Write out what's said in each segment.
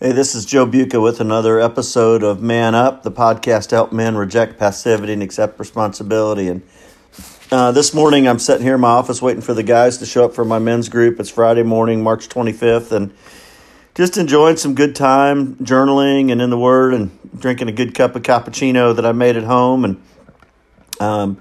Hey, this is Joe Buca with another episode of Man Up, the podcast to help men reject passivity and accept responsibility. And uh, this morning, I'm sitting here in my office waiting for the guys to show up for my men's group. It's Friday morning, March 25th, and just enjoying some good time journaling and in the Word, and drinking a good cup of cappuccino that I made at home. And um,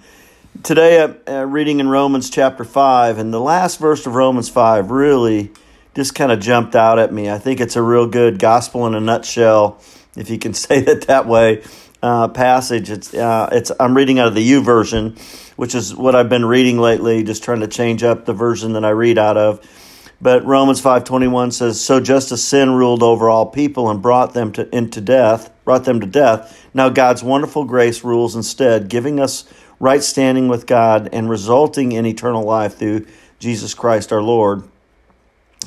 today, I'm uh, reading in Romans chapter five, and the last verse of Romans five really just kind of jumped out at me. I think it's a real good gospel in a nutshell, if you can say it that way. Uh, passage. It's uh, it's I'm reading out of the YouVersion, which is what I've been reading lately. Just trying to change up the version that I read out of. But Romans five twenty one says, "So just as sin ruled over all people and brought them to into death, brought them to death, now God's wonderful grace rules instead, giving us right standing with God and resulting in eternal life through Jesus Christ our Lord."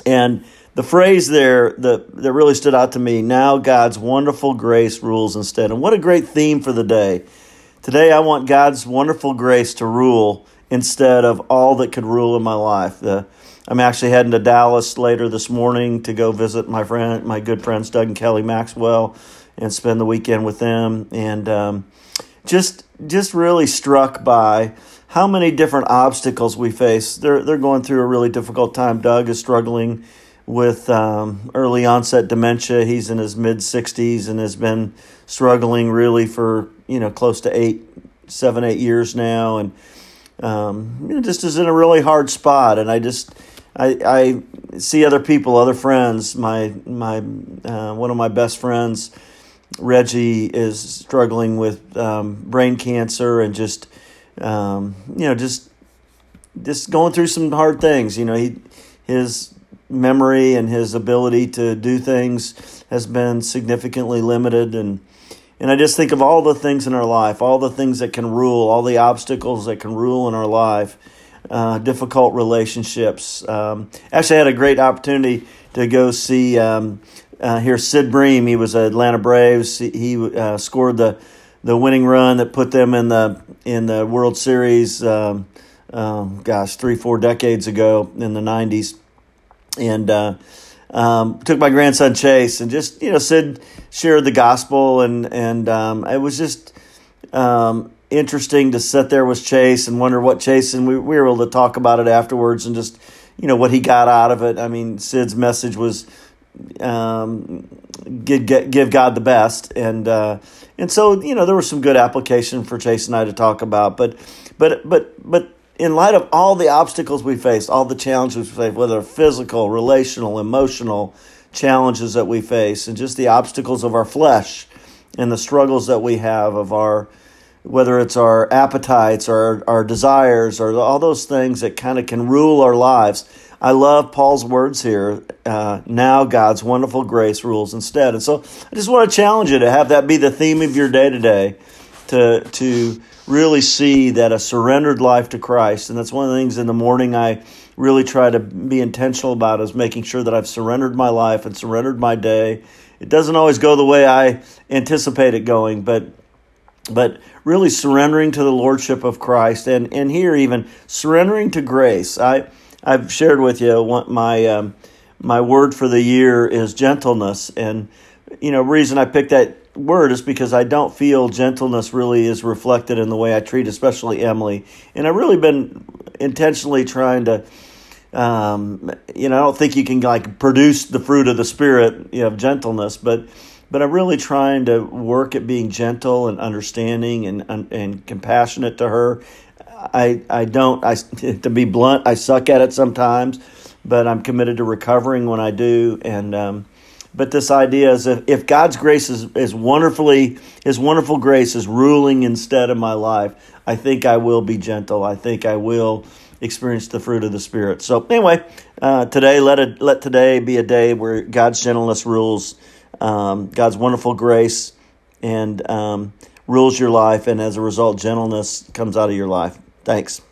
And the phrase there that, that really stood out to me now God's wonderful grace rules instead. And what a great theme for the day. Today, I want God's wonderful grace to rule instead of all that could rule in my life. I'm actually heading to Dallas later this morning to go visit my friend, my good friends Doug and Kelly Maxwell, and spend the weekend with them. And um, just, just really struck by how many different obstacles we face. They're they're going through a really difficult time. Doug is struggling with um, early onset dementia. He's in his mid sixties and has been struggling really for you know close to eight, seven, eight years now, and um, you know just is in a really hard spot. And I just I I see other people, other friends. My my uh, one of my best friends. Reggie is struggling with um, brain cancer and just um, you know, just just going through some hard things. You know, he his memory and his ability to do things has been significantly limited and and I just think of all the things in our life, all the things that can rule, all the obstacles that can rule in our life, uh, difficult relationships. Um, actually, I had a great opportunity to go see um, uh, here Sid Bream. He was Atlanta Braves. He, he uh, scored the the winning run that put them in the in the World Series. Um, um, gosh, three four decades ago in the '90s, and uh, um, took my grandson Chase and just you know Sid shared the gospel and and um, it was just um, interesting to sit there with Chase and wonder what Chase and we, we were able to talk about it afterwards and just you know what he got out of it. I mean, Sid's message was um, give, give God the best. And, uh, and so, you know, there was some good application for Chase and I to talk about, but, but, but, but in light of all the obstacles we face, all the challenges we face, whether physical, relational, emotional challenges that we face, and just the obstacles of our flesh and the struggles that we have of our, whether it's our appetites or our desires or all those things that kind of can rule our lives I love Paul's words here. Uh, now God's wonderful grace rules instead. And so I just want to challenge you to have that be the theme of your day today, to, to really see that a surrendered life to Christ. And that's one of the things in the morning I really try to be intentional about is making sure that I've surrendered my life and surrendered my day. It doesn't always go the way I anticipate it going, but but really surrendering to the lordship of Christ and and here even surrendering to grace. I I've shared with you what my um, my word for the year is gentleness, and you know, reason I picked that word is because I don't feel gentleness really is reflected in the way I treat, especially Emily, and I've really been intentionally trying to. Um, you know, I don't think you can like produce the fruit of the spirit, you know, of gentleness, but but I'm really trying to work at being gentle and understanding and and, and compassionate to her I I don't I to be blunt I suck at it sometimes, but I'm committed to recovering when I do. And um, but this idea is if, if God's grace is, is wonderfully His wonderful grace is ruling instead of my life, I think I will be gentle. I think I will experience the fruit of the Spirit. So anyway, uh, today let it let today be a day where God's gentleness rules, um, God's wonderful grace, and um, rules your life, and as a result, gentleness comes out of your life. Thanks.